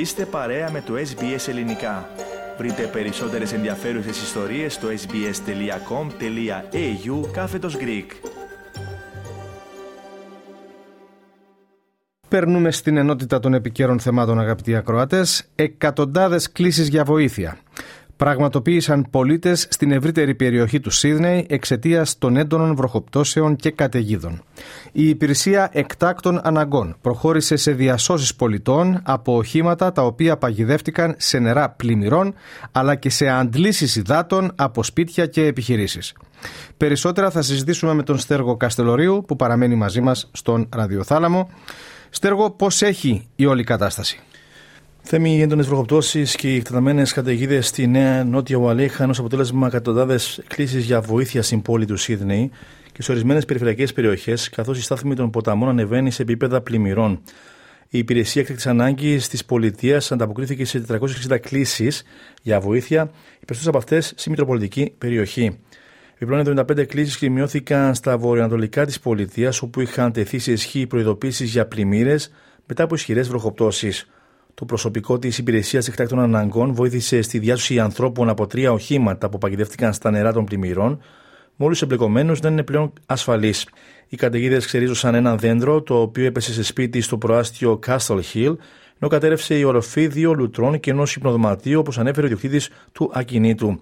Είστε παρέα με το SBS Ελληνικά. Βρείτε περισσότερες ενδιαφέρουσες ιστορίες στο sbs.com.au κάθετος Greek. Περνούμε στην ενότητα των επικαίρων θεμάτων αγαπητοί ακροατές. Εκατοντάδες κλήσεις για βοήθεια πραγματοποίησαν πολίτες στην ευρύτερη περιοχή του Σίδνεϊ εξαιτίας των έντονων βροχοπτώσεων και καταιγίδων. Η υπηρεσία εκτάκτων αναγκών προχώρησε σε διασώσεις πολιτών από οχήματα τα οποία παγιδεύτηκαν σε νερά πλημμυρών αλλά και σε αντλήσεις υδάτων από σπίτια και επιχειρήσεις. Περισσότερα θα συζητήσουμε με τον Στέργο Καστελορίου που παραμένει μαζί μας στον Ραδιοθάλαμο. Στέργο, πώς έχει η όλη κατάσταση; Θέμη, οι έντονες βροχοπτώσεις και οι εκτεταμένες καταιγίδες στη Νέα Νότια Ουαλέ είχαν ως αποτέλεσμα εκατοντάδες κλήσει για βοήθεια στην πόλη του Σίδνεϊ και σε ορισμένες περιφερειακές περιοχές, καθώς η στάθμη των ποταμών ανεβαίνει σε επίπεδα πλημμυρών. Η υπηρεσία έκτακτης ανάγκης της πολιτείας ανταποκρίθηκε σε 460 κλήσεις για βοήθεια, οι περισσότερες από αυτές στη Μητροπολιτική περιοχή. Επιπλέον, 75 κλήσεις κρυμιώθηκαν στα βορειοανατολικά της πολιτείας, όπου είχαν τεθεί σε ισχύ προειδοποίησεις για πλημμύρες μετά από ισχυρές βροχοπτώσεις. Το προσωπικό της Υπηρεσίας Εκτάκτων Αναγκών βοήθησε στη διάσωση ανθρώπων από τρία οχήματα που παγιδεύτηκαν στα νερά των πλημμυρών, με όλου εμπλεκομένου δεν είναι πλέον ασφαλεί. Οι καταιγίδες ξερίζωσαν ένα δέντρο το οποίο έπεσε σε σπίτι στο προάστιο Castle Hill, ενώ κατέρευσε η οροφή δύο λουτρών και ενός υπνοδωματίου, όπως ανέφερε ο διοκτήτης του ακινήτου.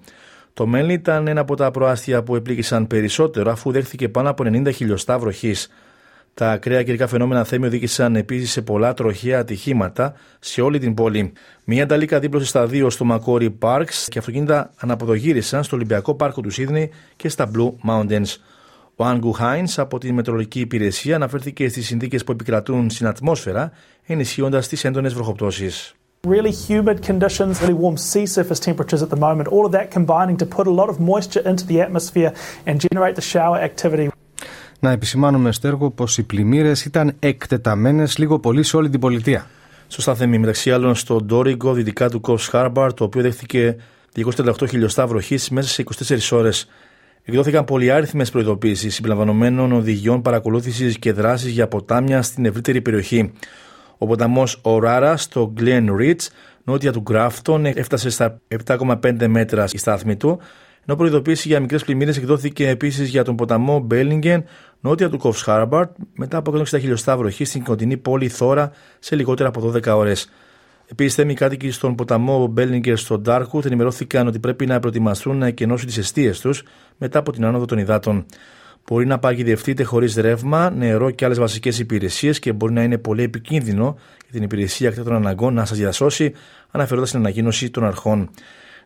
Το Μέλι ήταν ένα από τα προάστια που επλήγησαν περισσότερο, αφού δέχθηκε πάνω από 90 χιλιοστά βροχή. Τα ακραία καιρικά φαινόμενα θέμη οδήγησαν επίσης σε πολλά τροχαία ατυχήματα σε όλη την πόλη. Μία ανταλίκα δίπλωσε στα δύο στο Macquarie Parks και αυτοκίνητα αναποδογύρισαν στο Ολυμπιακό Πάρκο του Σίδνey και στα Blue Mountains. Ο Άγκου Χάινς από την Μετρολογική Υπηρεσία αναφέρθηκε στις συνθήκες που επικρατούν στην ατμόσφαιρα, ενισχύοντας τις έντονες βροχοπτώσεις. Really humid conditions, really warm sea surface temperatures at the moment, all of that combining to put a lot of moisture into the atmosphere and generate the shower activity. Να επισημάνουμε, Στέργο, πως οι πλημμύρες ήταν εκτεταμένες λίγο πολύ σε όλη την πολιτεία. Σωστά, Θέμη. Μεταξύ άλλων στο Ντόριγκο, δυτικά του Κόφ Χάρμπαρ, το οποίο δέχτηκε 238 χιλιοστά βροχής μέσα σε 24 ώρες. Εκδόθηκαν πολυάριθμες προειδοποίησεις συμπεριλαμβανομένων οδηγιών παρακολούθησης και δράσης για ποτάμια στην ευρύτερη περιοχή. Ο ποταμός Οράρα στο Glen Ridge, νότια του Γκράφτον, έφτασε στα 7,5 μέτρα η στάθμη του, ενώ προειδοποίηση για μικρές πλημμύρες εκδόθηκε επίσης για τον ποταμό Μπέλιγκεν, νότια του Κοφ Χάρμπαρτ, μετά από 160 χιλιοστά βροχή στην κοντινή πόλη Θόρα σε λιγότερα από 12 ώρες. Επίσης, Θέμη, οι κάτοικοι στον ποταμό Μπέλιντζερ στο Ντάρκγουντ ενημερώθηκαν ότι πρέπει να προετοιμαστούν να εκενώσουν τις εστίες τους μετά από την άνοδο των υδάτων. Μπορεί να παγιδευτείτε χωρίς ρεύμα, νερό και άλλες βασικές υπηρεσίες και μπορεί να είναι πολύ επικίνδυνο για την υπηρεσία εκτάκτων αναγκών να σας διασώσει, αναφέρεται στην ανακοίνωση των αρχών.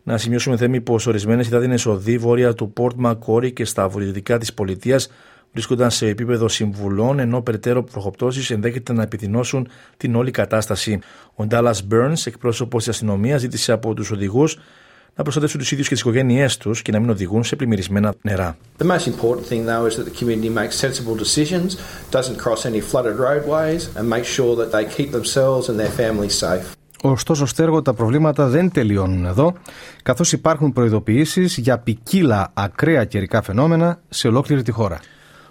Να σημειώσουμε Θέμη πως ορισμένες υδάτινες οδοί βόρεια του Πορτ Μακουόρι και στα βορειοδυτικά της πολιτείας βρίσκονταν σε επίπεδο συμβουλών, ενώ περαιτέρω βροχοπτώσεις ενδέχεται να επιδεινώσουν την όλη κατάσταση. Ο Ντάλλας Μπέρνς, εκπρόσωπος της αστυνομίας, ζήτησε από τους οδηγούς να προστατεύσουν τους ίδιους και τις οικογένειές τους και να μην οδηγούν σε πλημμυρισμένα νερά. The most important thing though is that the community makes sensible decisions, doesn't cross any flooded roadways and makes sure that they keep themselves and their families safe. Ωστόσο, στέργο τα προβλήματα δεν τελειώνουν εδώ, καθώς υπάρχουν προειδοποιήσεις για ποικίλα ακραία καιρικά φαινόμενα σε ολόκληρη τη χώρα.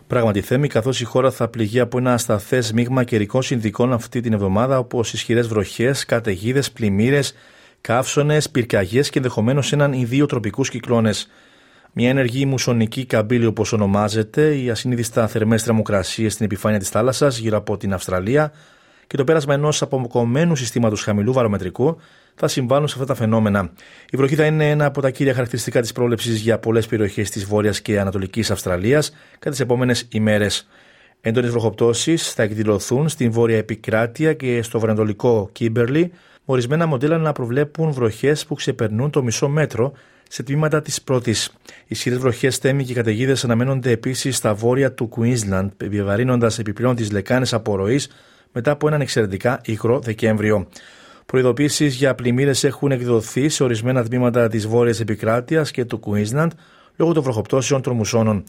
Πράγματι, θέμη, καθώς η χώρα θα πληγεί από ένα ασταθές μείγμα καιρικών συνδικών αυτή την εβδομάδα, όπως ισχυρές βροχές, καταιγίδες, πλημμύρες, καύσονες, πυρκαγιές και ενδεχομένως έναν ή δύο τροπικούς κυκλώνες. Μια ενεργή μουσονική καμπύλη, όπως ονομάζεται, οι ασυνείδηστα θερμές θερμοκρασίες στην επιφάνεια της θάλασσας γύρω από την Αυστραλία και το πέρασμα ενός αποκομμένου συστήματος χαμηλού βαρομετρικού θα συμβάλλουν σε αυτά τα φαινόμενα. Η βροχή θα είναι ένα από τα κύρια χαρακτηριστικά της πρόληψη για πολλές περιοχές της Βόρειας και Ανατολικής Αυστραλίας κατά τις επόμενες ημέρες. Έντονες βροχοπτώσεις θα εκδηλωθούν στην βόρεια επικράτεια και στο βορειοανατολικό Κίμπερλι, με ορισμένα μοντέλα να προβλέπουν βροχές που ξεπερνούν το μισό μέτρο σε τμήματα της πρώτης. Ισχυρέ βροχές, θέμη και καταιγίδες αναμένονται επίσης στα βόρεια του Queensland, επιβαρύνοντας επιπλέον τις λεκάνες απορροής μετά από έναν εξαιρετικά υγρό Δεκέμβριο. Προειδοποίησεις για πλημμύρες έχουν εκδοθεί σε ορισμένα τμήματα της βόρειας επικράτειας και του Queensland λόγω των βροχοπτώσεων των μουσώνων.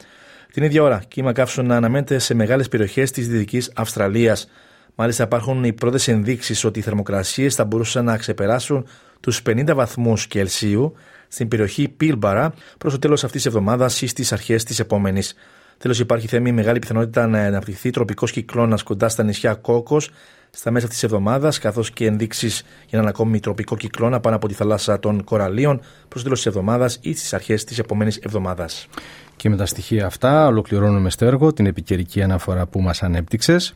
Την ίδια ώρα, κύμα καύσωνα αναμένεται σε μεγάλες περιοχές της Δυτικής Αυστραλίας. Μάλιστα, υπάρχουν οι πρώτες ενδείξεις ότι οι θερμοκρασίες θα μπορούσαν να ξεπεράσουν τους 50 βαθμούς Κελσίου στην περιοχή Πίλμπαρα προς το τέλος αυτής της εβδομάδας ή στις αρχές της επόμενης. Τέλος, υπάρχει θέμη μεγάλη πιθανότητα να αναπτυχθεί τροπικός κυκλώνας κοντά στα νησιά Κόκος στα μέσα αυτής της εβδομάδας, καθώς και ενδείξεις για έναν ακόμη τροπικό κυκλώνα πάνω από τη θάλασσα των Κοραλίων προς το τέλος της εβδομάδας ή στις αρχές της επόμενης εβδομάδας. Και με τα στοιχεία αυτά ολοκληρώνουμε στέργο την επικαιρική αναφορά που μας ανέπτυξες.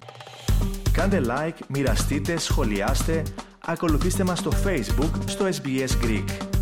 Κάντε like, μοιραστείτε, σχολιάστε, ακολουθήστε μας στο Facebook στο SBS Greek.